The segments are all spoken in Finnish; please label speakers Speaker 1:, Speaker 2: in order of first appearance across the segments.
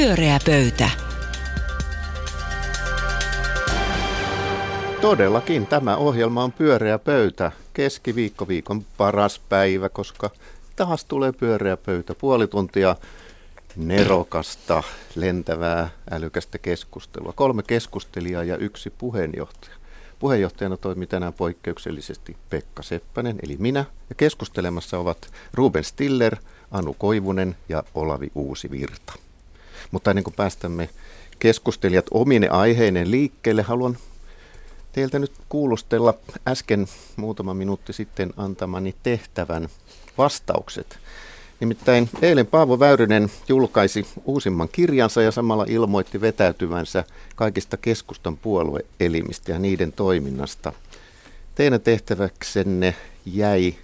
Speaker 1: Pyöreä pöytä.
Speaker 2: Todellakin tämä ohjelma on pyöreä pöytä. Keskiviikko viikon paras päivä, koska taas tulee pyöreä pöytä. Puoli tuntia nerokasta, lentävää, älykästä keskustelua. Kolme keskustelijaa ja yksi puheenjohtaja. Puheenjohtajana toimii tänään poikkeuksellisesti Pekka Seppänen, eli minä. Ja keskustelemassa ovat Ruben Stiller, Anu Koivunen ja Olavi Uusivirta. Mutta ennen kuin päästämme keskustelijat omine aiheinen liikkeelle, haluan teiltä nyt kuulustella äsken muutama minuutti sitten antamani tehtävän vastaukset. Nimittäin eilen Paavo Väyrynen julkaisi uusimman kirjansa ja samalla ilmoitti vetäytyvänsä kaikista keskustan puolueelimistä ja niiden toiminnasta. Teidän tehtäväksenne jäi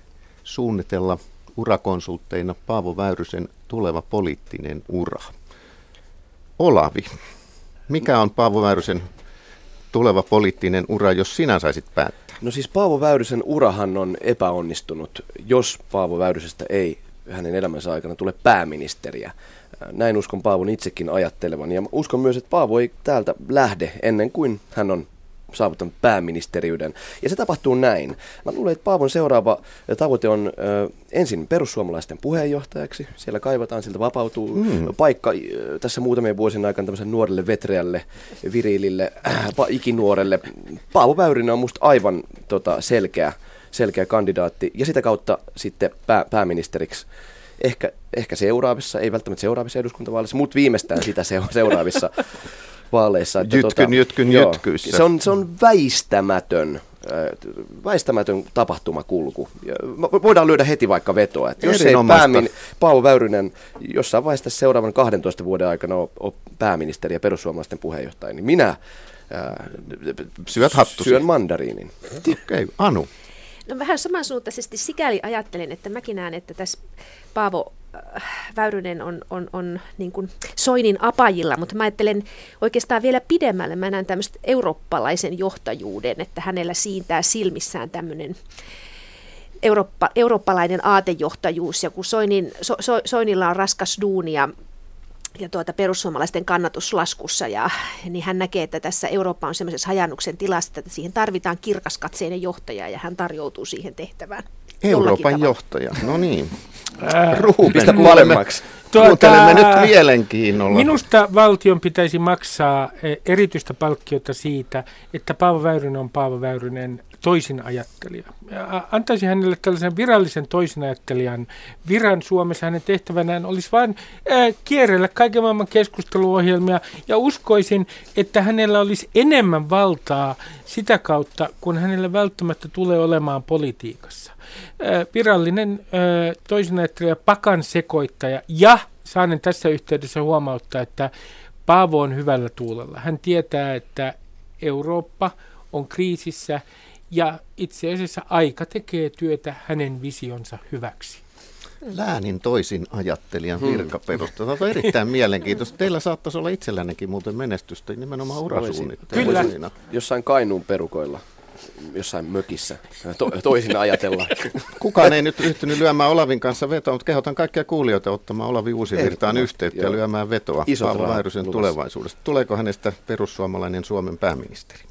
Speaker 2: suunnitella urakonsultteina Paavo Väyrysen tuleva poliittinen ura. Olavi, mikä on Paavo Väyrysen tuleva poliittinen ura, jos sinä saisit päättää?
Speaker 3: No siis Paavo Väyrysen urahan on epäonnistunut, jos Paavo Väyrysestä ei hänen elämänsä aikana tule pääministeriä. Näin uskon Paavon itsekin ajattelevan ja uskon myös, että Paavo ei täältä lähde ennen kuin hän on saavuttanut pääministeriyden. Ja se tapahtuu näin. Mä luulen, että Paavon seuraava tavoite on ö, ensin perussuomalaisten puheenjohtajaksi. Siellä kaivataan, siltä vapautuu mm. paikka ö, tässä muutamien vuosien aikana tämmöisen nuorelle vetreälle, virilille, äh, ikinuorelle. Paavo Väyrynen on musta aivan tota, selkeä, selkeä kandidaatti ja sitä kautta sitten pää, pääministeriksi ehkä, ehkä seuraavissa, ei välttämättä seuraavissa eduskuntavaaleissa, mutta viimeistään sitä seuraavissa vaaleissa.
Speaker 2: Että jytkyn, tota, jytkyn, joo, jytkyissä.
Speaker 3: Se on, se on väistämätön äh, väistämätön tapahtumakulku. Voidaan lyödä heti vaikka vetoa, että jos ei päämin, Paavo Väyrynen jossain vaiheessa seuraavan 12 vuoden aikana ole, pääministeri ja perussuomalaisten puheenjohtaja, niin minä ää,
Speaker 2: Syöt
Speaker 3: syön mandariinin.
Speaker 2: Okei, okay. Anu.
Speaker 4: No vähän samansuuntaisesti sikäli ajattelen, että mäkin näen, että tässä Paavo äh, Väyrynen on, on, on niin kuin Soinin apajilla, mutta mä ajattelen oikeastaan vielä pidemmälle. Mä näen tämmöistä eurooppalaisen johtajuuden, että hänellä siintää silmissään tämmöinen eurooppa, eurooppalainen aatejohtajuus, ja kun Soinin, so, so, Soinilla on raskas duuni ja ja tuota perussuomalaisten kannatuslaskussa, ja, niin hän näkee, että tässä Eurooppa on semmoisessa hajannuksen tilassa, että siihen tarvitaan kirkaskatseinen johtaja, ja hän tarjoutuu siihen tehtävään.
Speaker 2: Euroopan johtaja, no niin.
Speaker 3: Äh, Ruupista paremmaksi.
Speaker 2: Tuota, nyt mielenkiinnolla.
Speaker 5: Minusta valtion pitäisi maksaa eh, erityistä palkkiota siitä, että Paavo Väyrynen on Paavo Väyrynen toisin ajattelija. Antaisi hänelle tällaisen virallisen toisin ajattelijan viran Suomessa. Hänen tehtävänään olisi vain äh, kierrellä kaiken maailman keskusteluohjelmia ja uskoisin, että hänellä olisi enemmän valtaa sitä kautta, kun hänelle välttämättä tulee olemaan politiikassa. Äh, virallinen äh, toisin ajattelija, pakan sekoittaja ja saanen tässä yhteydessä huomauttaa, että Paavo on hyvällä tuulella. Hän tietää, että Eurooppa on kriisissä ja itse asiassa aika tekee työtä hänen visionsa hyväksi.
Speaker 2: Läänin toisin ajattelijan hmm. virkaperusta. Tämä on erittäin mielenkiintoista. Teillä saattaisi olla itsellännekin muuten menestystä nimenomaan urasuunnittelua.
Speaker 3: Kyllä. Jossain Kainuun perukoilla jossain mökissä to, toisin ajatella.
Speaker 2: Kukaan ei nyt ryhtynyt lyömään Olavin kanssa vetoa, mutta kehotan kaikkia kuulijoita ottamaan Olavi Uusivirtaan yhteyttä joo. ja lyömään vetoa Paavo Väyrysen tulevaisuudesta. Tuleeko hänestä perussuomalainen Suomen pääministeri?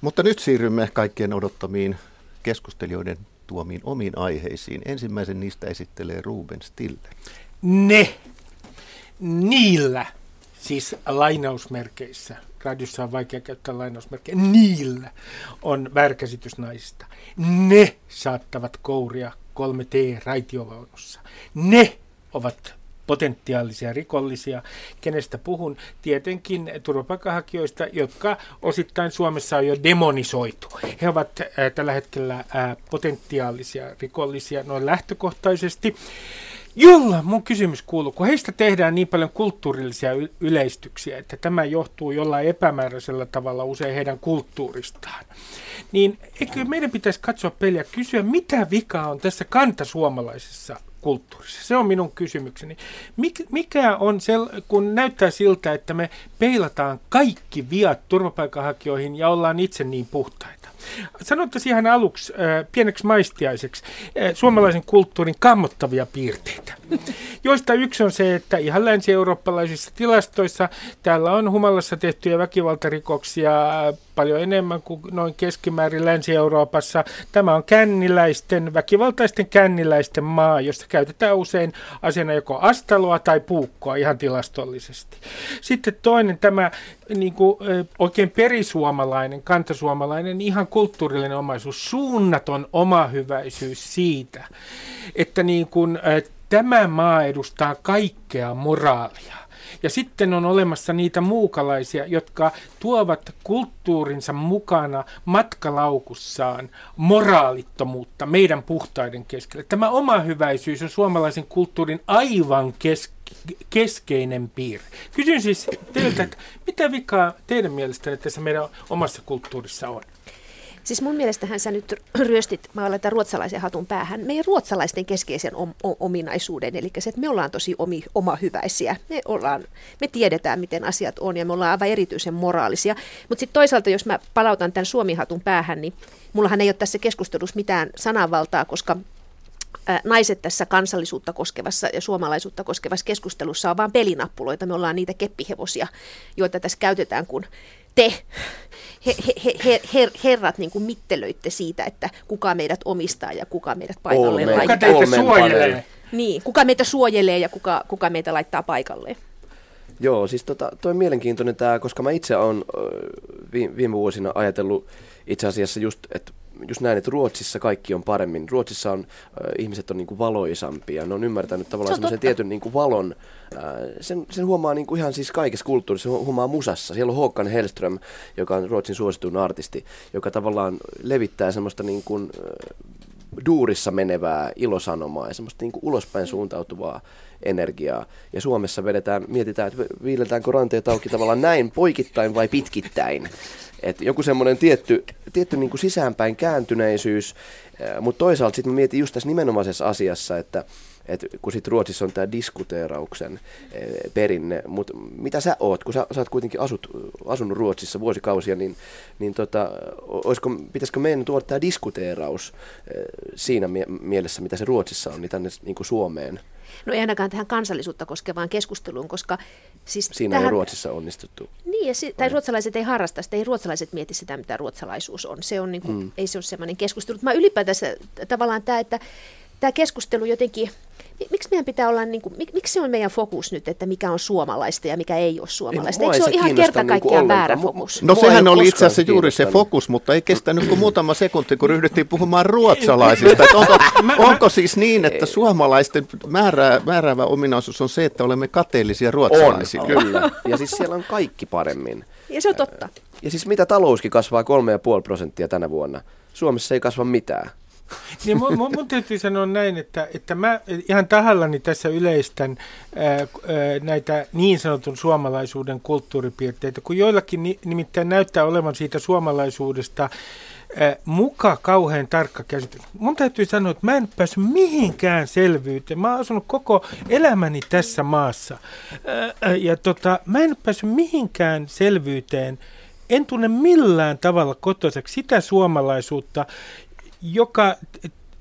Speaker 2: Mutta nyt siirrymme kaikkien odottamiin keskustelijoiden tuomiin omiin aiheisiin. Ensimmäisen niistä esittelee Ruben Stille.
Speaker 5: Ne, niillä, siis lainausmerkeissä, radiossa on vaikea käyttää lainausmerkkejä, niillä on värkäsitys naisista. Ne saattavat kouria 3T-raitiovaunussa. Ne ovat potentiaalisia rikollisia. Kenestä puhun? Tietenkin turvapaikanhakijoista, jotka osittain Suomessa on jo demonisoitu. He ovat äh, tällä hetkellä äh, potentiaalisia rikollisia noin lähtökohtaisesti. Jolla mun kysymys kuuluu, kun heistä tehdään niin paljon kulttuurillisia yleistyksiä, että tämä johtuu jollain epämääräisellä tavalla usein heidän kulttuuristaan, niin eikö meidän pitäisi katsoa peliä kysyä, mitä vikaa on tässä kantasuomalaisessa kulttuurissa? Se on minun kysymykseni. Mik, mikä on se, kun näyttää siltä, että me peilataan kaikki viat turvapaikanhakijoihin ja ollaan itse niin puhtaita? Sanottaisiin ihan aluksi äh, pieneksi maistiaiseksi äh, suomalaisen kulttuurin kammottavia piirteitä, joista yksi on se, että ihan länsi-eurooppalaisissa tilastoissa täällä on humalassa tehtyjä väkivaltarikoksia äh, paljon enemmän kuin noin keskimäärin Länsi-Euroopassa. Tämä on känniläisten, väkivaltaisten känniläisten maa, jossa käytetään usein asiana joko astaloa tai puukkoa ihan tilastollisesti. Sitten toinen tämä niin kuin, oikein perisuomalainen, kantasuomalainen, ihan kulttuurillinen omaisuus, suunnaton omahyväisyys siitä, että niin kuin, tämä maa edustaa kaikkea moraalia. Ja sitten on olemassa niitä muukalaisia, jotka tuovat kulttuurinsa mukana matkalaukussaan moraalittomuutta meidän puhtaiden keskellä. Tämä oma hyväisyys on suomalaisen kulttuurin aivan kes- keskeinen piirre. Kysyn siis teiltä, mitä vikaa teidän mielestänne tässä meidän omassa kulttuurissa on?
Speaker 4: Siis mun mielestähän sä nyt ryöstit maalata ruotsalaisen hatun päähän meidän ruotsalaisten keskeisen om- ominaisuuden, eli se, että me ollaan tosi omi, omahyväisiä. Me, ollaan, me tiedetään, miten asiat on ja me ollaan aivan erityisen moraalisia. Mutta sitten toisaalta, jos mä palautan tämän Suomi-hatun päähän, niin mullahan ei ole tässä keskustelussa mitään sananvaltaa, koska naiset tässä kansallisuutta koskevassa ja suomalaisuutta koskevassa keskustelussa on vain pelinappuloita. Me ollaan niitä keppihevosia, joita tässä käytetään, kun te he, he, he, her, herrat niin kuin mittelöitte siitä, että kuka meidät omistaa ja kuka meidät paikalle
Speaker 5: laittaa. Kuka teitä suojelee?
Speaker 4: Niin, kuka meitä suojelee ja kuka, kuka meitä laittaa paikalle.
Speaker 3: Joo, siis tota, toi on mielenkiintoinen tämä, koska mä itse olen viime vuosina ajatellut itse asiassa just, että just näin, että Ruotsissa kaikki on paremmin. Ruotsissa on, äh, ihmiset on niin kuin valoisampia. Ne on ymmärtänyt tavallaan semmoisen tietyn niin kuin valon. Äh, sen, sen huomaa niin kuin ihan siis kaikessa kulttuurissa, se huomaa musassa. Siellä on Håkan Hellström, joka on Ruotsin suosituin artisti, joka tavallaan levittää semmoista niin kuin, äh, duurissa menevää ilosanomaa ja semmoista niin kuin ulospäin suuntautuvaa energiaa. Ja Suomessa vedetään, mietitään, että viiletäänkö ranteet auki tavallaan näin poikittain vai pitkittäin. Et joku semmoinen tietty, tietty niin kuin sisäänpäin kääntyneisyys, mutta toisaalta sitten mietin just tässä nimenomaisessa asiassa, että et kun sitten Ruotsissa on tämä diskuteerauksen e, perinne, mutta mitä sä oot, kun sä, sä oot kuitenkin asut, asunut Ruotsissa vuosikausia, niin, niin tota, olisiko, pitäisikö meidän tuoda tämä diskuteeraus e, siinä mie- mielessä, mitä se Ruotsissa on, niin tänne niin kuin Suomeen?
Speaker 4: No ei ainakaan tähän kansallisuutta koskevaan keskusteluun, koska siis
Speaker 3: Siinä
Speaker 4: tähän...
Speaker 3: ei Ruotsissa onnistuttu.
Speaker 4: Niin, ja si- tai ruotsalaiset ei harrasta sitä, ei ruotsalaiset mieti sitä, mitä ruotsalaisuus on. Se on niin kuin, mm. Ei se ole semmoinen keskustelu. Mä ylipäätänsä tavallaan tämä, että tämä keskustelu jotenkin, miksi meidän pitää olla, niin kuin, mik, miksi se on meidän fokus nyt, että mikä on suomalaista ja mikä ei ole suomalaista? Eikö se ole ihan kerta niinku kaikkiaan niin väärä fokus?
Speaker 2: No sehän oli itse asiassa juuri se fokus, mutta ei kestänyt kuin muutama sekunti, kun ryhdyttiin puhumaan ruotsalaisista. Että onko, onko siis niin, että suomalaisten määrää, määräävä ominaisuus on se, että olemme kateellisia ruotsalaisia?
Speaker 3: On, kyllä. Ja siis siellä on kaikki paremmin.
Speaker 4: Ja se on totta.
Speaker 3: Ja siis mitä talouskin kasvaa 3,5 prosenttia tänä vuonna? Suomessa ei kasva mitään.
Speaker 5: Niin mun, mun, mun täytyy sanoa näin, että, että mä ihan tahallani tässä yleistän ää, ää, näitä niin sanotun suomalaisuuden kulttuuripiirteitä, kun joillakin ni, nimittäin näyttää olevan siitä suomalaisuudesta ää, muka kauhean tarkka käsitys. Mun täytyy sanoa, että mä en päässyt mihinkään selvyyteen. Mä oon asunut koko elämäni tässä maassa ää, ja tota, mä en päässyt mihinkään selvyyteen en tunne millään tavalla kotoiseksi sitä suomalaisuutta, joka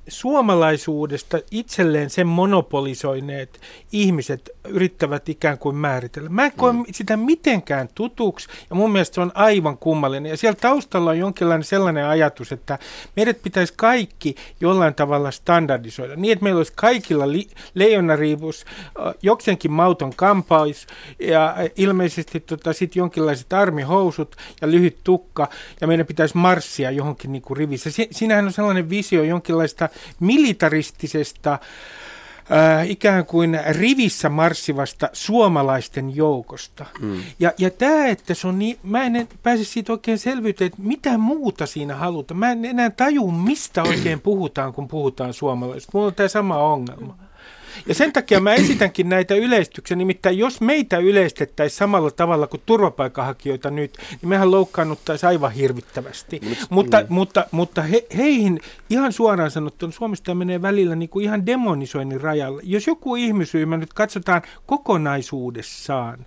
Speaker 5: suomalaisuudesta itselleen sen monopolisoineet ihmiset yrittävät ikään kuin määritellä. Mä en koe mm. sitä mitenkään tutuksi ja mun mielestä se on aivan kummallinen. Ja siellä taustalla on jonkinlainen sellainen ajatus, että meidät pitäisi kaikki jollain tavalla standardisoida. Niin, että meillä olisi kaikilla li- leijonariivus, joksenkin mauton kampaus ja ilmeisesti tota, sit jonkinlaiset armihousut ja lyhyt tukka ja meidän pitäisi marssia johonkin niin kuin rivissä. Si- siinähän on sellainen visio jonkinlaista militaristisesta äh, ikään kuin rivissä marssivasta suomalaisten joukosta. Mm. Ja, ja tämä, että se on niin, mä en pääse siitä oikein selvyyteen, että mitä muuta siinä halutaan. Mä en enää taju, mistä oikein puhutaan, kun puhutaan suomalaisista. Mulla on tämä sama ongelma. Ja sen takia mä esitänkin näitä yleistyksiä, nimittäin jos meitä yleistettäisiin samalla tavalla kuin turvapaikanhakijoita nyt, niin mehän loukkaannuttaisiin aivan hirvittävästi. Mut, mutta mm. mutta, mutta he, heihin ihan suoraan sanottuna Suomesta menee välillä niin kuin ihan demonisoinnin rajalla. Jos joku ihmisryhmä nyt katsotaan kokonaisuudessaan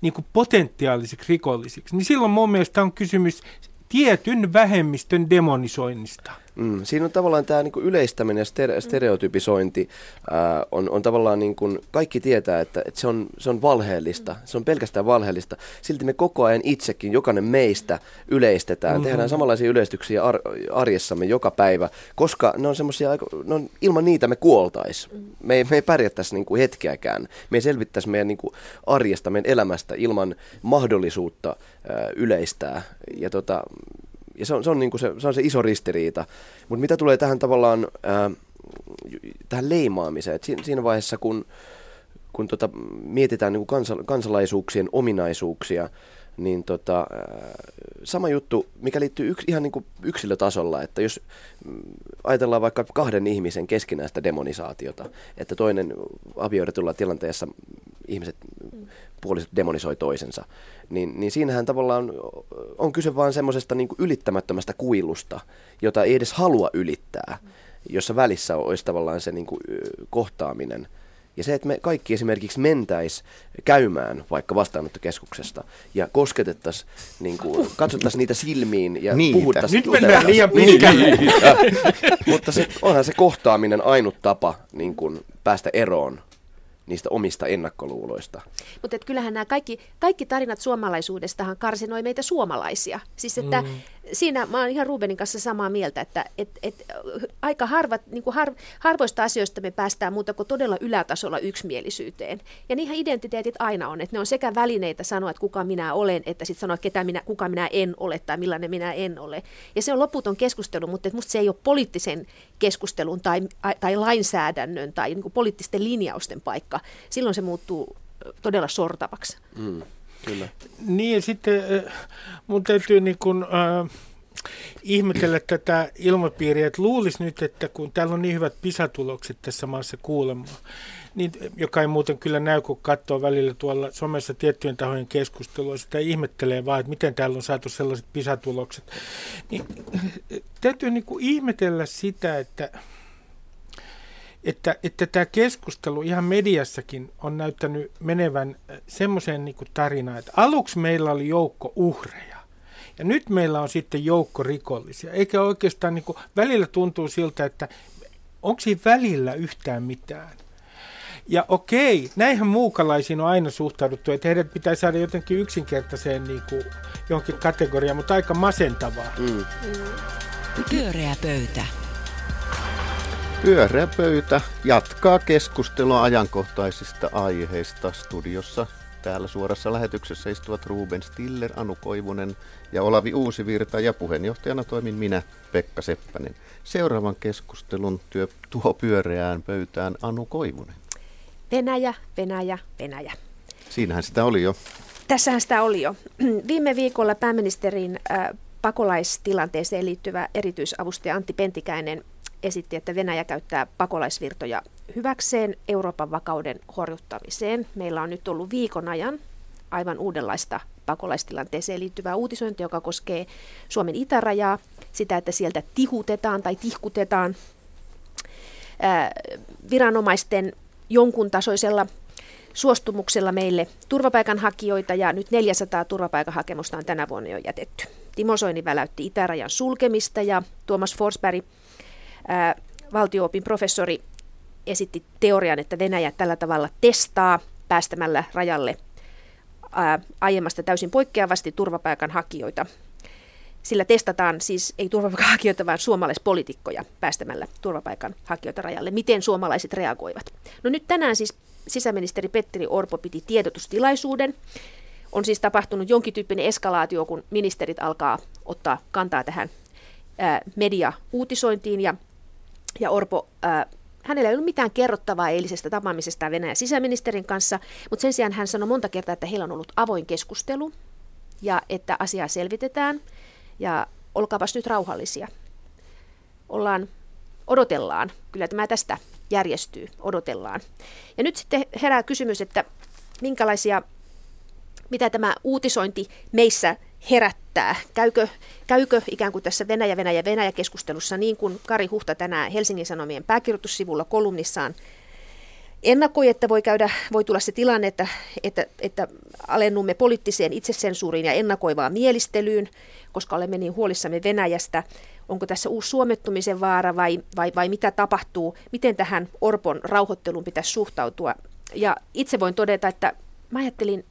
Speaker 5: niin kuin potentiaalisiksi rikollisiksi, niin silloin mun mielestä on kysymys tietyn vähemmistön demonisoinnista.
Speaker 3: Mm, siinä on tavallaan tämä niinku yleistäminen ja stere- stereotypisointi ää, on, on tavallaan, niinku, kaikki tietää, että, että se, on, se on valheellista, se on pelkästään valheellista. Silti me koko ajan itsekin, jokainen meistä yleistetään, mm-hmm. tehdään samanlaisia yleistyksiä ar- arjessamme joka päivä, koska ne on semmoisia, no, ilman niitä me kuoltais. Me ei, me ei pärjättäisi niinku hetkeäkään. Me ei selvittäisi meidän niinku arjesta, meidän elämästä ilman mahdollisuutta ää, yleistää. Ja tota, ja se on, se, on niin se, se on se iso ristiriita. Mutta mitä tulee tähän tavallaan ää, tähän leimaamiseen, että siinä, vaiheessa kun, kun tota, mietitään niin kuin kansa, kansalaisuuksien ominaisuuksia, niin tota, sama juttu, mikä liittyy yks, ihan niin kuin yksilötasolla, että jos mm, ajatellaan vaikka kahden ihmisen keskinäistä demonisaatiota, että toinen avioidetulla tilanteessa ihmiset, puoliset demonisoi toisensa, niin, niin siinähän tavallaan on kyse vain semmoisesta niin ylittämättömästä kuilusta, jota ei edes halua ylittää, jossa välissä olisi tavallaan se niin kuin, kohtaaminen. Ja se, että me kaikki esimerkiksi mentäis käymään vaikka vastaanottokeskuksesta ja kosketettaisiin, niin kuin, katsottaisiin niitä silmiin ja
Speaker 5: niitä. puhuttaisiin. Nyt mennään liian pitkälle.
Speaker 3: Mutta se, onhan se kohtaaminen ainut tapa niin kuin, päästä eroon niistä omista ennakkoluuloista.
Speaker 4: Mutta kyllähän nämä kaikki, kaikki tarinat suomalaisuudestahan karsinoi meitä suomalaisia. Siis että mm siinä mä oon ihan Rubenin kanssa samaa mieltä, että et, et, aika harvat, niin kuin har, harvoista asioista me päästään muuta kuin todella ylätasolla yksimielisyyteen. Ja niinhän identiteetit aina on, että ne on sekä välineitä sanoa, että kuka minä olen, että sitten sanoa, ketä minä, kuka minä en ole tai millainen minä en ole. Ja se on loputon keskustelu, mutta musta se ei ole poliittisen keskustelun tai, tai lainsäädännön tai niin poliittisten linjausten paikka. Silloin se muuttuu todella sortavaksi. Mm.
Speaker 5: Kyllä. Niin sitten äh, mun täytyy niin kuin, äh, ihmetellä tätä ilmapiiriä, että luulisi nyt, että kun täällä on niin hyvät pisatulokset tässä maassa kuulemma, niin, joka ei muuten kyllä näy, kun katsoo välillä tuolla somessa tiettyjen tahojen keskustelua, sitä ihmettelee vaan, että miten täällä on saatu sellaiset pisatulokset. Niin, täytyy niin kuin ihmetellä sitä, että että, että tämä keskustelu ihan mediassakin on näyttänyt menevän äh, semmoiseen niin tarinaan, että aluksi meillä oli joukko uhreja. Ja nyt meillä on sitten joukko rikollisia. Eikä oikeastaan niin kuin, välillä tuntuu siltä, että onko siinä välillä yhtään mitään. Ja okei, näinhän muukalaisiin on aina suhtauduttu, että heidät pitää saada jotenkin yksinkertaiseen niin kuin, johonkin kategoriaan, mutta aika masentavaa. Mm.
Speaker 2: Pyöreä pöytä. Pyöreä pöytä jatkaa keskustelua ajankohtaisista aiheista studiossa. Täällä suorassa lähetyksessä istuvat Ruben Stiller, Anu Koivunen ja Olavi Uusivirta ja puheenjohtajana toimin minä, Pekka Seppänen. Seuraavan keskustelun työ, tuo pyöreään pöytään Anu Koivunen.
Speaker 4: Venäjä, Venäjä, Venäjä.
Speaker 2: Siinähän sitä oli jo.
Speaker 4: Tässähän sitä oli jo. Viime viikolla pääministerin äh, pakolaistilanteeseen liittyvä erityisavustaja Antti Pentikäinen esitti, että Venäjä käyttää pakolaisvirtoja hyväkseen Euroopan vakauden horjuttamiseen. Meillä on nyt ollut viikon ajan aivan uudenlaista pakolaistilanteeseen liittyvää uutisointia, joka koskee Suomen itärajaa, sitä, että sieltä tihutetaan tai tihkutetaan viranomaisten jonkun tasoisella suostumuksella meille turvapaikanhakijoita ja nyt 400 turvapaikanhakemusta on tänä vuonna jo jätetty. Timo Soini väläytti itärajan sulkemista ja Tuomas Forsberg ää, valtioopin professori esitti teorian, että Venäjä tällä tavalla testaa päästämällä rajalle ää, aiemmasta täysin poikkeavasti turvapaikanhakijoita. Sillä testataan siis ei turvapaikanhakijoita, vaan suomalaispolitiikkoja päästämällä turvapaikanhakijoita rajalle. Miten suomalaiset reagoivat? No nyt tänään siis sisäministeri Petteri Orpo piti tiedotustilaisuuden. On siis tapahtunut jonkin tyyppinen eskalaatio, kun ministerit alkaa ottaa kantaa tähän media-uutisointiin ja ja Orpo, äh, hänellä ei ollut mitään kerrottavaa eilisestä tapaamisesta Venäjän sisäministerin kanssa, mutta sen sijaan hän sanoi monta kertaa, että heillä on ollut avoin keskustelu ja että asiaa selvitetään ja olkaapas nyt rauhallisia. Ollaan, odotellaan, kyllä tämä tästä järjestyy, odotellaan. Ja nyt sitten herää kysymys, että minkälaisia, mitä tämä uutisointi meissä herättää? Käykö, käykö ikään kuin tässä Venäjä, Venäjä, Venäjä-keskustelussa niin kuin Kari Huhta tänään Helsingin Sanomien pääkirjoitussivulla kolumnissaan ennakoi, että voi, käydä, voi tulla se tilanne, että, että, että alennumme poliittiseen itsesensuuriin ja ennakoivaan mielistelyyn, koska olemme niin huolissamme Venäjästä. Onko tässä uusi suomettumisen vaara vai, vai, vai mitä tapahtuu? Miten tähän Orpon rauhoitteluun pitäisi suhtautua? Ja itse voin todeta, että mä ajattelin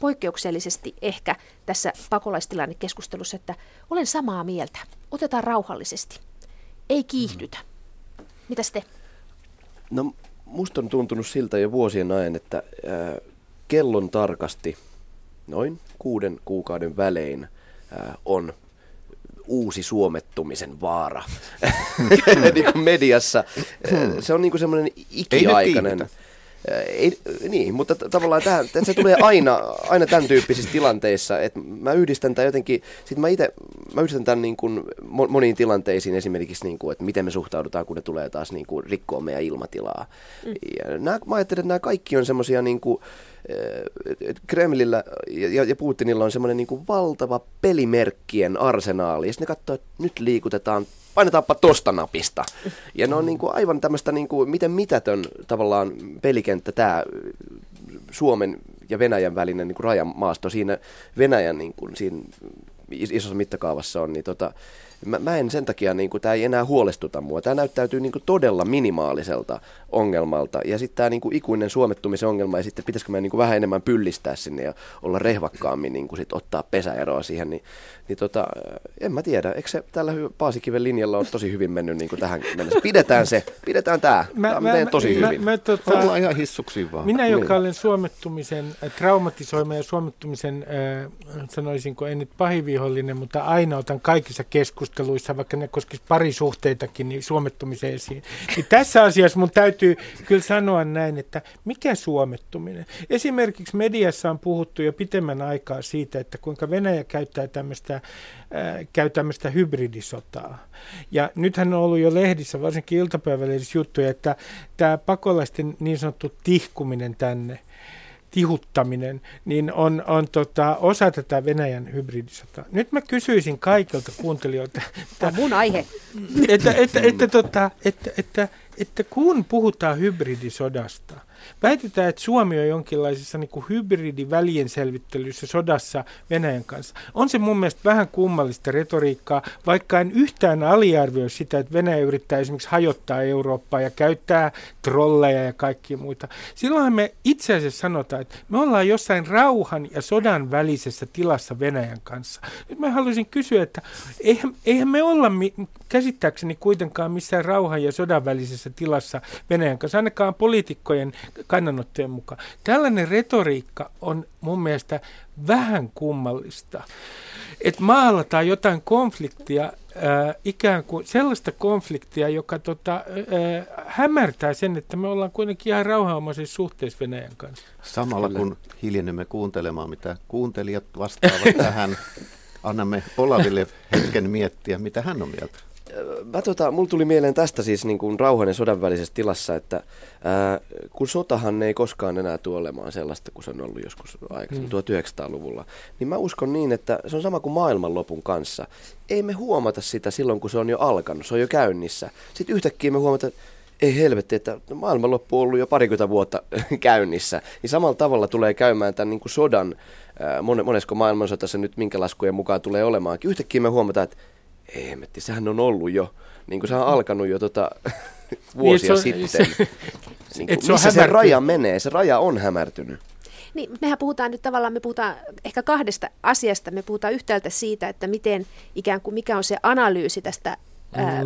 Speaker 4: poikkeuksellisesti ehkä tässä pakolaistilannekeskustelussa, että olen samaa mieltä. Otetaan rauhallisesti. Ei kiihdytä. Mitäs te?
Speaker 3: No musta on tuntunut siltä jo vuosien ajan, että äh, kellon tarkasti noin kuuden kuukauden välein äh, on uusi suomettumisen vaara niin kuin mediassa. Hmm. Se on niin kuin semmoinen ikiaikainen... Ei ei, niin, mutta t- tavallaan tähän, se tulee aina, aina tämän tyyppisissä tilanteissa, että mä yhdistän tämän jotenkin, sit mä itse, mä yhdistän tämän niin kuin moniin tilanteisiin esimerkiksi, niin kuin, että miten me suhtaudutaan, kun ne tulee taas niin kuin rikkoa meidän ilmatilaa. Mm. Ja nämä, mä ajattelen, että nämä kaikki on semmoisia niin kuin, että Kremlillä ja, ja Putinilla on semmoinen niin valtava pelimerkkien arsenaali, ja sitten ne katsoo, että nyt liikutetaan painetaanpa tosta napista. Ja ne on niin kuin aivan tämmöistä, niin kuin, miten mitätön tavallaan pelikenttä tämä Suomen ja Venäjän välinen niin kuin rajamaasto siinä Venäjän niin kuin, siinä isossa mittakaavassa on, niin tota, mä, mä en sen takia, niin tämä ei enää huolestuta mua. Tämä näyttäytyy niin kuin, todella minimaaliselta ongelmalta. Ja sitten tämä niin kuin, ikuinen suomettumisen ongelma, ja sitten pitäisikö meidän niin kuin, vähän enemmän pyllistää sinne ja olla rehvakkaammin niin kuin, sit, ottaa pesäeroa siihen, niin, niin tota, en mä tiedä. Eikö se tällä Paasikiven linjalla ole tosi hyvin mennyt niin kuin tähän mennessä? Pidetään se, pidetään tämä. Mä, tämä mä, tosi mä, hyvin. Mä, mä,
Speaker 2: tota, Ollaan ihan hissuksi vaan.
Speaker 5: Minä, joka niin. olen suomettumisen, traumatisoima ja suomettumisen, äh, sanoisinko, en nyt pahivihollinen, mutta aina otan kaikissa keskusteluissa keskusteluissa, vaikka ne koskisi parisuhteitakin, niin suomettumiseen esiin. Niin tässä asiassa mun täytyy kyllä sanoa näin, että mikä suomettuminen? Esimerkiksi mediassa on puhuttu jo pitemmän aikaa siitä, että kuinka Venäjä käyttää tämmöistä, äh, käy tämmöistä hybridisotaa. Ja nythän on ollut jo lehdissä, varsinkin iltapäivälehdissä juttuja, että tämä pakolaisten niin sanottu tihkuminen tänne, tihuttaminen, niin on, on tota, osa tätä Venäjän hybridisotaa. Nyt mä kysyisin kaikilta kuuntelijoilta.
Speaker 4: Tämä on mun aihe.
Speaker 5: Että, että, että, että, tota, että, että, että kun puhutaan hybridisodasta, Väitetään, että Suomi on jonkinlaisessa niin kuin hybridivälien selvittelyssä sodassa Venäjän kanssa. On se mun mielestä vähän kummallista retoriikkaa, vaikka en yhtään aliarvioi sitä, että Venäjä yrittää esimerkiksi hajottaa Eurooppaa ja käyttää trolleja ja kaikki muita. Silloin me itse asiassa sanotaan, että me ollaan jossain rauhan ja sodan välisessä tilassa Venäjän kanssa. Nyt mä haluaisin kysyä, että eihän, eihän me olla mi- käsittääkseni kuitenkaan missään rauhan ja sodan välisessä tilassa Venäjän kanssa, ainakaan poliitikkojen kannanottojen mukaan. Tällainen retoriikka on mun mielestä vähän kummallista. Että maalataan jotain konfliktia, äh, ikään kuin sellaista konfliktia, joka tota, äh, hämärtää sen, että me ollaan kuitenkin ihan rauhaamaisissa suhteessa Venäjän kanssa.
Speaker 2: Samalla kun hiljenemme kuuntelemaan, mitä kuuntelijat vastaavat tähän, annamme Olaville hetken miettiä, mitä hän on mieltä
Speaker 3: mä tota, mulla tuli mieleen tästä siis niin kuin rauhan ja sodan välisessä tilassa, että ää, kun sotahan ei koskaan enää tule olemaan sellaista kuin se on ollut joskus aikaisemmin hmm. 1900-luvulla, niin mä uskon niin, että se on sama kuin maailmanlopun kanssa. Ei me huomata sitä silloin, kun se on jo alkanut, se on jo käynnissä. Sitten yhtäkkiä me huomata, että ei helvetti, että maailmanloppu on ollut jo parikymmentä vuotta käynnissä. Niin samalla tavalla tulee käymään tämän niin kuin sodan, ää, monesko maailmansotassa nyt minkä laskujen mukaan tulee olemaankin. Yhtäkkiä me huomataan, että Eemetti, sehän on ollut jo, niin kuin se on alkanut jo tota, vuosia niin, sitten. Se, niin kuin, se missä se raja menee? Se raja on hämärtynyt.
Speaker 4: Niin, mehän puhutaan nyt tavallaan, me puhutaan ehkä kahdesta asiasta. Me puhutaan yhtäältä siitä, että miten ikään kuin mikä on se analyysi tästä mm. ää,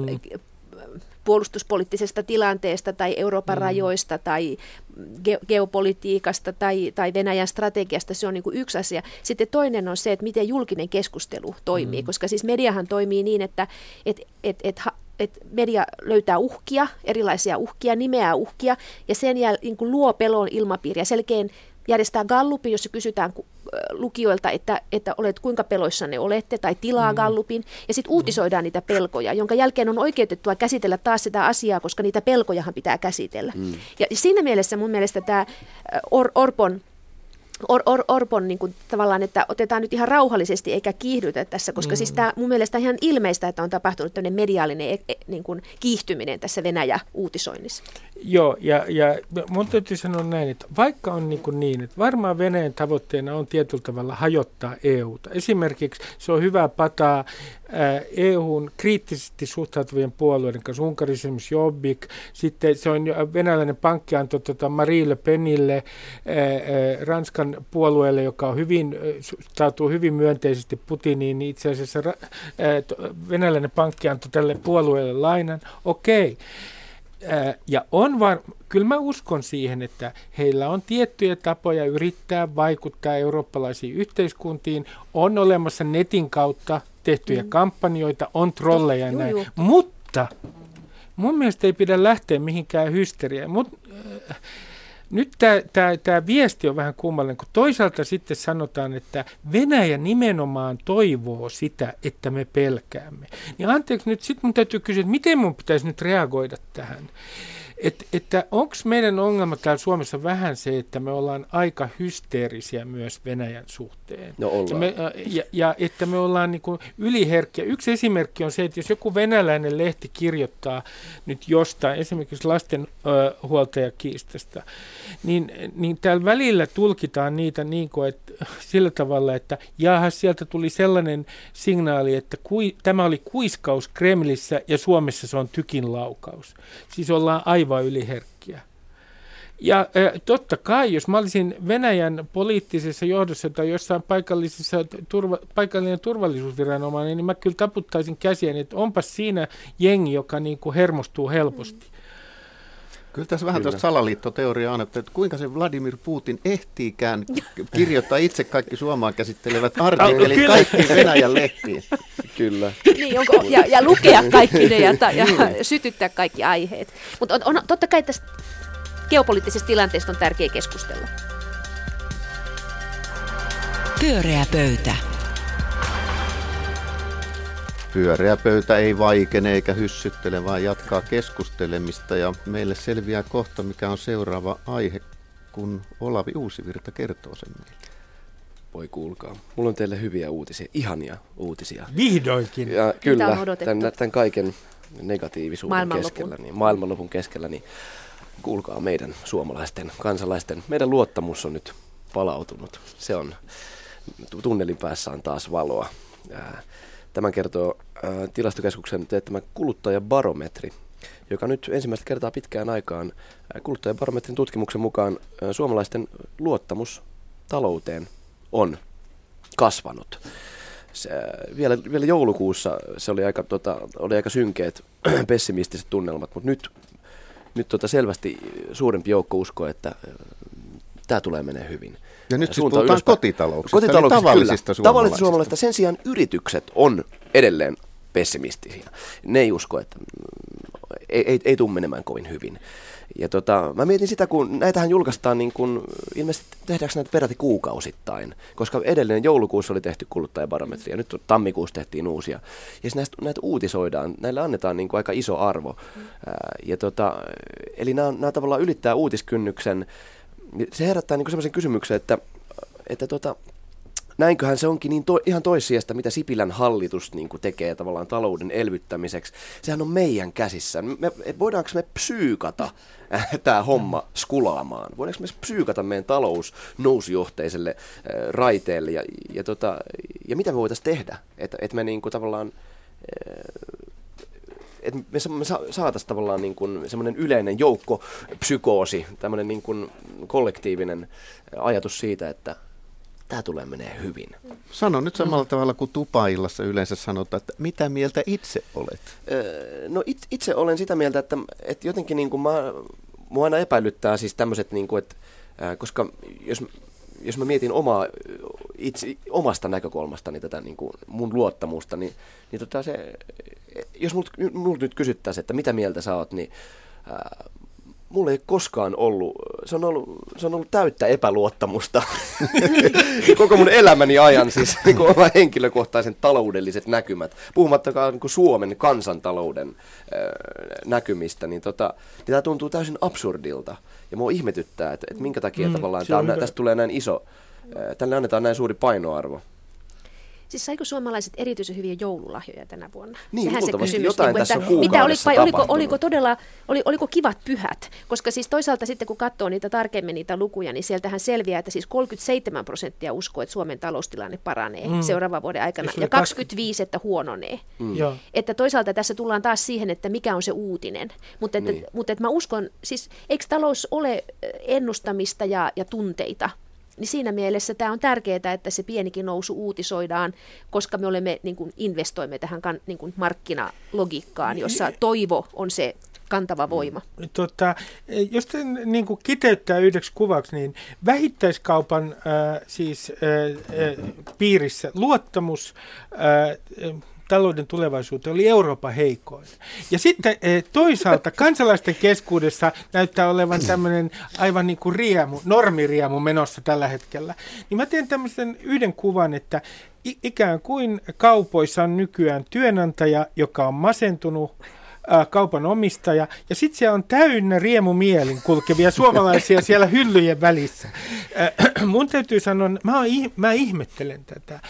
Speaker 4: puolustuspoliittisesta tilanteesta tai Euroopan mm. rajoista tai ge- geopolitiikasta tai, tai Venäjän strategiasta, se on niin kuin yksi asia. Sitten toinen on se, että miten julkinen keskustelu toimii, mm. koska siis mediahan toimii niin, että et, et, et, et media löytää uhkia, erilaisia uhkia, nimeää uhkia ja sen jälkeen niin luo pelon ilmapiiriä, selkeän järjestää gallupin, jossa kysytään lukijoilta, että, että olet, kuinka peloissanne olette, tai tilaa mm. gallupin, ja sitten uutisoidaan mm. niitä pelkoja, jonka jälkeen on oikeutettua käsitellä taas sitä asiaa, koska niitä pelkojahan pitää käsitellä. Mm. Ja siinä mielessä mun mielestä tämä Or- Orpon Or, Or, Orpon niin kuin, tavallaan, että otetaan nyt ihan rauhallisesti eikä kiihdytä tässä, koska siis mm. siis tämä mun mielestä ihan ilmeistä, että on tapahtunut tämmöinen mediaalinen e, e, niin kuin, kiihtyminen tässä Venäjä-uutisoinnissa.
Speaker 5: Joo, ja, ja mun täytyy sanoa näin, että vaikka on niin, kuin niin että varmaan Venäjän tavoitteena on tietyllä tavalla hajottaa EUta. Esimerkiksi se on hyvä pataa EUn kriittisesti suhtautuvien puolueiden kanssa, esimerkiksi Jobbik, sitten se on venäläinen pankki antoi tuota Marie Le Penille, Ranskan puolueelle, joka on hyvin, suhtautuu hyvin myönteisesti Putiniin, niin itse asiassa venäläinen pankki antoi tälle puolueelle lainan. Okei. Okay ja on var, kyllä mä uskon siihen, että heillä on tiettyjä tapoja yrittää vaikuttaa eurooppalaisiin yhteiskuntiin. On olemassa netin kautta tehtyjä mm. kampanjoita, on trolleja ja näin. Mutta mun mielestä ei pidä lähteä mihinkään hysteriaan. Mut, äh, nyt tämä viesti on vähän kummallinen, kun toisaalta sitten sanotaan, että Venäjä nimenomaan toivoo sitä, että me pelkäämme. Niin anteeksi, nyt sitten mun täytyy kysyä, että miten mun pitäisi nyt reagoida tähän? Et, että onko meidän ongelma täällä Suomessa vähän se, että me ollaan aika hysteerisiä myös Venäjän suhteen?
Speaker 3: No ollaan.
Speaker 5: Ja, me, ja, ja että me ollaan niin kuin yliherkkiä. Yksi esimerkki on se, että jos joku venäläinen lehti kirjoittaa nyt jostain, esimerkiksi lastenhuoltajakiistasta, niin, niin täällä välillä tulkitaan niitä niin kuin, että, sillä tavalla, että jaha, sieltä tuli sellainen signaali, että kui, tämä oli kuiskaus Kremlissä ja Suomessa se on tykin laukaus. Siis ollaan aivan aivan yliherkkiä. Ja totta kai, jos mä olisin Venäjän poliittisessa johdossa tai jossain paikallisessa turva, paikallinen turvallisuusviranomainen, niin mä kyllä taputtaisin käsiä, että onpas siinä jengi, joka niin kuin hermostuu helposti.
Speaker 2: Kyllä tässä vähän tuosta salaliittoteoriaa on, että kuinka se Vladimir Putin ehtiikään kirjoittaa itse kaikki Suomaan käsittelevät artikkelit kaikki Venäjän lehtiin.
Speaker 3: Kyllä.
Speaker 4: Niin, onko, ja, ja lukea kaikki ne ja, ja niin. sytyttää kaikki aiheet. Mutta on, on, totta kai tästä geopoliittisesta tilanteesta on tärkeä keskustella.
Speaker 2: Pyöreä pöytä. Pyöreä pöytä ei vaikene eikä hyssyttele, vaan jatkaa keskustelemista ja meille selviää kohta, mikä on seuraava aihe, kun Olavi Uusivirta kertoo sen meille.
Speaker 3: Voi kuulkaa. Mulla on teille hyviä uutisia, ihania uutisia.
Speaker 5: Vihdoinkin.
Speaker 3: Ja kyllä, tämän, tämän kaiken negatiivisuuden keskellä, niin, maailmanlopun keskellä, niin kuulkaa meidän suomalaisten kansalaisten, meidän luottamus on nyt palautunut. Se on, tunnelin päässä on taas valoa. Tämän kertoo äh, tilastokeskuksen teettämä kuluttajabarometri, joka nyt ensimmäistä kertaa pitkään aikaan äh, kuluttajabarometrin tutkimuksen mukaan äh, suomalaisten luottamus talouteen on kasvanut. Se, vielä, vielä joulukuussa se oli aika, tota, oli aika synkeät pessimistiset tunnelmat, mutta nyt, nyt tota selvästi suurempi joukko uskoo, että äh, tämä tulee menee hyvin.
Speaker 2: Ja nyt siis puhutaan ylöspäin. kotitalouksista,
Speaker 3: kotitalouksista
Speaker 2: tavallisista
Speaker 3: kyllä. Tavallisista suomalaisista. Sen sijaan yritykset on edelleen pessimistisiä. Ne ei usko, että ei, ei, ei tule menemään kovin hyvin. Ja tota, mä mietin sitä, kun näitähän julkaistaan niin kun, ilmeisesti tehdäänkö näitä peräti kuukausittain, koska edellinen joulukuussa oli tehty kuluttajabarometri ja nyt tammikuussa tehtiin uusia. Ja näistä, näitä uutisoidaan, näille annetaan niin aika iso arvo. Mm. ja tota, eli nämä, nämä tavallaan ylittää uutiskynnyksen se herättää niin sellaisen kysymyksen, että, että tota, näinköhän se onkin niin to, ihan toissijasta, mitä Sipilän hallitus niin tekee tavallaan talouden elvyttämiseksi. Sehän on meidän käsissä. Me, voidaanko me psyykata äh, tämä homma skulaamaan? Voidaanko me psyykata meidän talous nousujohteiselle äh, raiteelle? Ja, ja, tota, ja mitä me voitaisiin tehdä, että, että me niin kuin tavallaan... Äh, että me, me saataisiin tavallaan niin kuin semmoinen yleinen joukko psykoosi, tämmöinen niin kuin kollektiivinen ajatus siitä, että tämä tulee menee hyvin.
Speaker 2: Sano nyt samalla mm. tavalla kuin tupaillassa yleensä sanotaan, että mitä mieltä itse olet?
Speaker 3: no it, itse olen sitä mieltä, että, että jotenkin niin kuin mä, mua aina epäilyttää siis tämmöiset, niin kuin, että, koska jos jos mä mietin omaa, itse, omasta näkökulmastani tätä niin kuin mun luottamusta, niin, niin tota se, jos mut, mut nyt kysyttäisiin, että mitä mieltä sä oot, niin ää, mulla ei koskaan ollut, se on ollut, se on ollut täyttä epäluottamusta koko mun elämäni ajan, siis niin kuin oma henkilökohtaisen taloudelliset näkymät, puhumattakaan niin kuin Suomen kansantalouden ää, näkymistä, niin, tota, niin tämä tuntuu täysin absurdilta. Ja mua ihmetyttää, että, että minkä takia mm, tavallaan tää, tästä tulee näin iso, ää, tälle annetaan näin suuri painoarvo.
Speaker 4: Siis saiko suomalaiset erityisen hyviä joululahjoja tänä vuonna?
Speaker 3: Niin,
Speaker 4: Sehän se kysymys,
Speaker 3: jotain
Speaker 4: niin kuin,
Speaker 3: tässä
Speaker 4: että
Speaker 3: on
Speaker 4: mitä oli, vai oliko, oliko todella, oli, oliko kivat pyhät? Koska siis toisaalta sitten kun katsoo niitä tarkemmin niitä lukuja, niin sieltähän selviää, että siis 37 prosenttia uskoo, että Suomen taloustilanne paranee mm. seuraavan vuoden aikana,
Speaker 5: Ja oli
Speaker 4: ja 25, että huononee.
Speaker 5: Mm. Joo.
Speaker 4: Että toisaalta tässä tullaan taas siihen, että mikä on se uutinen. Mutta, että,
Speaker 3: Niin.
Speaker 4: mutta että mä uskon, siis eikö talous ole ennustamista ja, ja tunteita? Niin siinä mielessä tämä on tärkeää, että se pienikin nousu uutisoidaan, koska me olemme niin kuin investoimme tähän kan, niin kuin markkinalogiikkaan, jossa toivo on se kantava voima.
Speaker 5: Tota, jos te niin kuin kiteyttää yhdeksi kuvaksi, niin vähittäiskaupan äh, siis äh, äh, piirissä luottamus äh, talouden tulevaisuuteen oli Euroopan heikoin. Ja sitten äh, toisaalta kansalaisten keskuudessa näyttää olevan tämmöinen aivan niin kuin riemu, normiriemu menossa tällä hetkellä. Niin mä teen tämmöisen yhden kuvan, että ikään kuin kaupoissa on nykyään työnantaja, joka on masentunut, kaupan omistaja, ja sitten siellä on täynnä riemumielin kulkevia suomalaisia siellä hyllyjen välissä. Ää, mun täytyy sanoa, mä, oon, ih- mä ihmettelen tätä.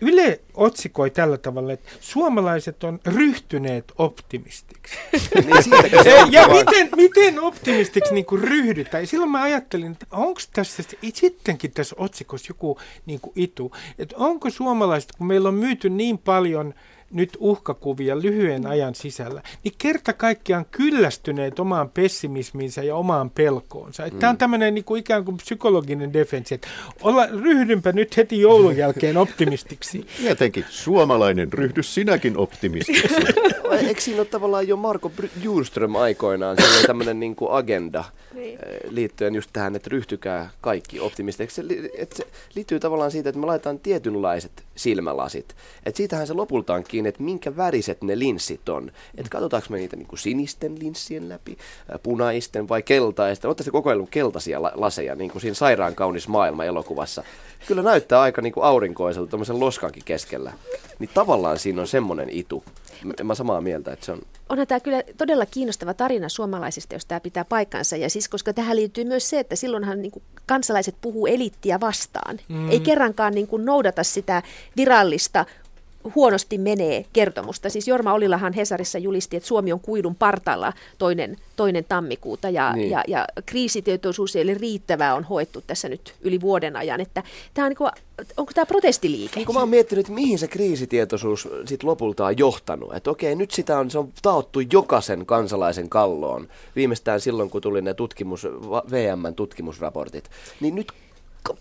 Speaker 5: Yle otsikoi tällä tavalla, että suomalaiset on ryhtyneet optimistiksi.
Speaker 3: niin
Speaker 5: Ja, miten, miten optimistiksi niin kuin ryhdytään? Ja silloin mä ajattelin, että onko tässä sittenkin tässä otsikossa joku niin kuin itu, että onko suomalaiset, kun meillä on myyty niin paljon nyt uhkakuvia lyhyen ajan sisällä, niin kerta kaikkiaan kyllästyneet omaan pessimismiinsä ja omaan pelkoonsa. Mm. Tämä on tämmöinen niin kuin ikään kuin psykologinen defenssi, että olla, ryhdynpä nyt heti joulun jälkeen optimistiksi.
Speaker 2: Tietenkin, suomalainen, ryhdy sinäkin optimistiksi.
Speaker 3: Eikö siinä ole tavallaan jo Marko Juhlström aikoinaan, se oli tämmöinen niin kuin agenda
Speaker 4: Niin.
Speaker 3: eh, liittyen just tähän, että ryhtykää kaikki optimisteiksi. Se, että se liittyy tavallaan siitä, että me laitetaan tietynlaiset silmälasit. Että siitähän se lopulta kiinni, että minkä väriset ne linssit on. Että katsotaanko me niitä niin kuin sinisten linssien läpi, punaisten vai keltaisten. Oletteko koko ajan keltaisia la- laseja, niin kuin siinä Sairaan kaunis maailma elokuvassa. Kyllä näyttää aika niin kuin aurinkoiselta tuommoisen loskankin keskellä. Niin tavallaan siinä on semmoinen itu. Mä- Mä samaa mieltä, että se on
Speaker 4: onhan tämä kyllä todella kiinnostava tarina suomalaisista, jos tämä pitää paikkansa. Ja siis, koska tähän liittyy myös se, että silloinhan niin kuin kansalaiset puhuu elittiä vastaan. Mm. Ei kerrankaan niin kuin noudata sitä virallista huonosti menee kertomusta. Siis Jorma Olilahan Hesarissa julisti, että Suomi on kuidun partalla toinen, toinen tammikuuta ja,
Speaker 3: Niin.
Speaker 4: ja, ja kriisitietoisuus eli riittävää on hoettu tässä nyt yli vuoden ajan. Että tämä on, niin kuin, onko tämä protestiliike?
Speaker 3: Niin kun mä oon miettinyt, että mihin se kriisitietoisuus sit lopulta on johtanut. Että okei, nyt sitä on, se on taottu jokaisen kansalaisen kalloon. Viimeistään silloin, kun tuli ne tutkimus, VMn tutkimusraportit. Niin nyt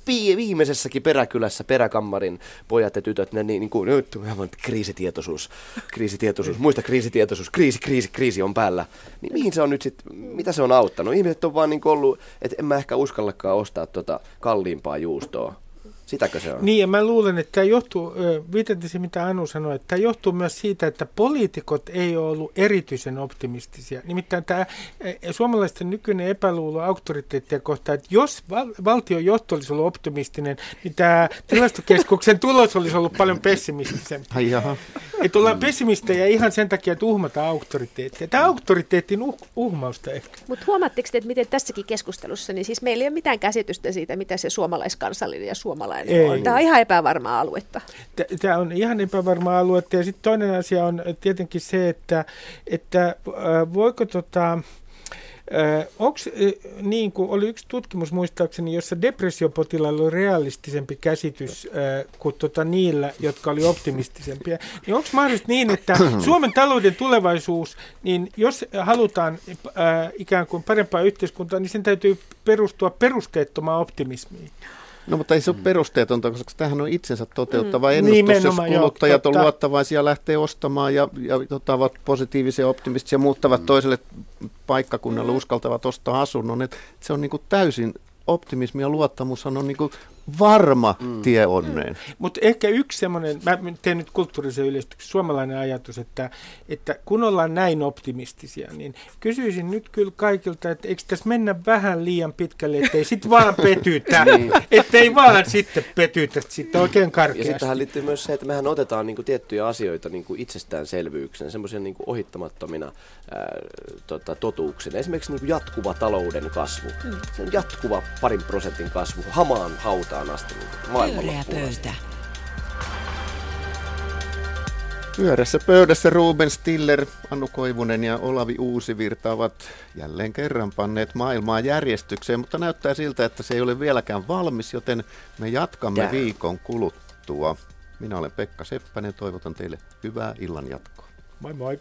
Speaker 3: viimeisessäkin peräkylässä peräkammarin pojat ja tytöt, ne niin, niin kuin, nyt aivan kriisitietoisuus, kriisitietoisuus, muista kriisitietoisuus, kriisi, kriisi, kriisi on päällä. Niin mihin se on nyt sitten, mitä se on auttanut? Ihmiset on vaan niin ollut, että en mä ehkä uskallakaan ostaa tota kalliimpaa juustoa. Sitäkö se on?
Speaker 5: Niin, ja mä luulen, että tämä johtuu, ö, viitaten siihen, mitä Anu sanoi, että tämä johtuu myös siitä, että poliitikot ei ole ollut erityisen optimistisia. Nimittäin tämä suomalaisten nykyinen epäluulo auktoriteettia kohtaan, että jos val- valtion johto olisi ollut optimistinen, niin tämä tilastokeskuksen tulos olisi ollut paljon pessimistisempi.
Speaker 2: Ai jaha.
Speaker 5: Että ollaan pessimistejä ihan sen takia, että uhmataan auktoriteettia. Tämä auktoriteetin uh- uhmausta ehkä.
Speaker 4: Mutta huomaatteko te, että miten tässäkin keskustelussa, niin siis meillä ei ole mitään käsitystä siitä, mitä se suomalaiskansallinen ja suomalainen
Speaker 5: Ei.
Speaker 4: Tämä on ihan epävarmaa aluetta.
Speaker 5: Tämä on ihan epävarmaa aluetta. Ja sitten toinen asia on tietenkin se, että, että äh, voiko tota, Onko niin kuin oli yksi tutkimus muistaakseni, jossa depressiopotilailla oli realistisempi käsitys äh, kuin tota niillä, jotka oli optimistisempia. Niin onko mahdollista niin, että Suomen talouden tulevaisuus, niin jos halutaan äh, ikään kuin parempaa yhteiskuntaa, niin sen täytyy perustua perusteettomaan optimismiin.
Speaker 2: No mutta ei se ole perusteetonta, koska tämähän on itsensä toteuttava mm. ennustus,
Speaker 5: Nimenomaan,
Speaker 2: jos
Speaker 5: joo,
Speaker 2: kuluttajat on
Speaker 5: totta.
Speaker 2: luottavaisia, lähtee ostamaan ja, ja tota, ovat positiivisia, optimistisia, muuttavat mm. toiselle paikkakunnalle, mm. uskaltavat ostaa asunnon. Et se on niin kuin täysin, optimismi ja luottamus on niin kuin varma mm. tie onneen.
Speaker 5: Mutta ehkä yksi semmoinen, mä teen nyt kulttuurisen yleistyksen, suomalainen ajatus, että, että kun ollaan näin optimistisia, niin kysyisin nyt kyllä kaikilta, että eikö tässä mennä vähän liian pitkälle, ettei sitten vaan petytä,
Speaker 3: Niin.
Speaker 5: ettei vaan sitten petytä sitten oikein
Speaker 3: Ja
Speaker 5: karkeasti.
Speaker 3: sitten tähän liittyy myös se, että mehän otetaan niinku tiettyjä asioita niinku itsestäänselvyyksenä, semmoisia niinku ohittamattomina ää, tota, totuuksina. Esimerkiksi niinku jatkuva talouden kasvu. Mm. Se on jatkuva parin prosentin kasvu hamaan hautaan asti niinku
Speaker 1: Pyöreä pöytä.
Speaker 2: Pyörässä pöydässä Ruben Stiller, Annu Koivunen ja Olavi Uusivirta ovat jälleen kerran panneet maailmaa järjestykseen, mutta näyttää siltä, että se ei ole vieläkään valmis, joten me jatkamme Tää. viikon kuluttua. Minä olen Pekka Seppänen, toivotan teille hyvää illan jatkoa.
Speaker 5: Moi moi!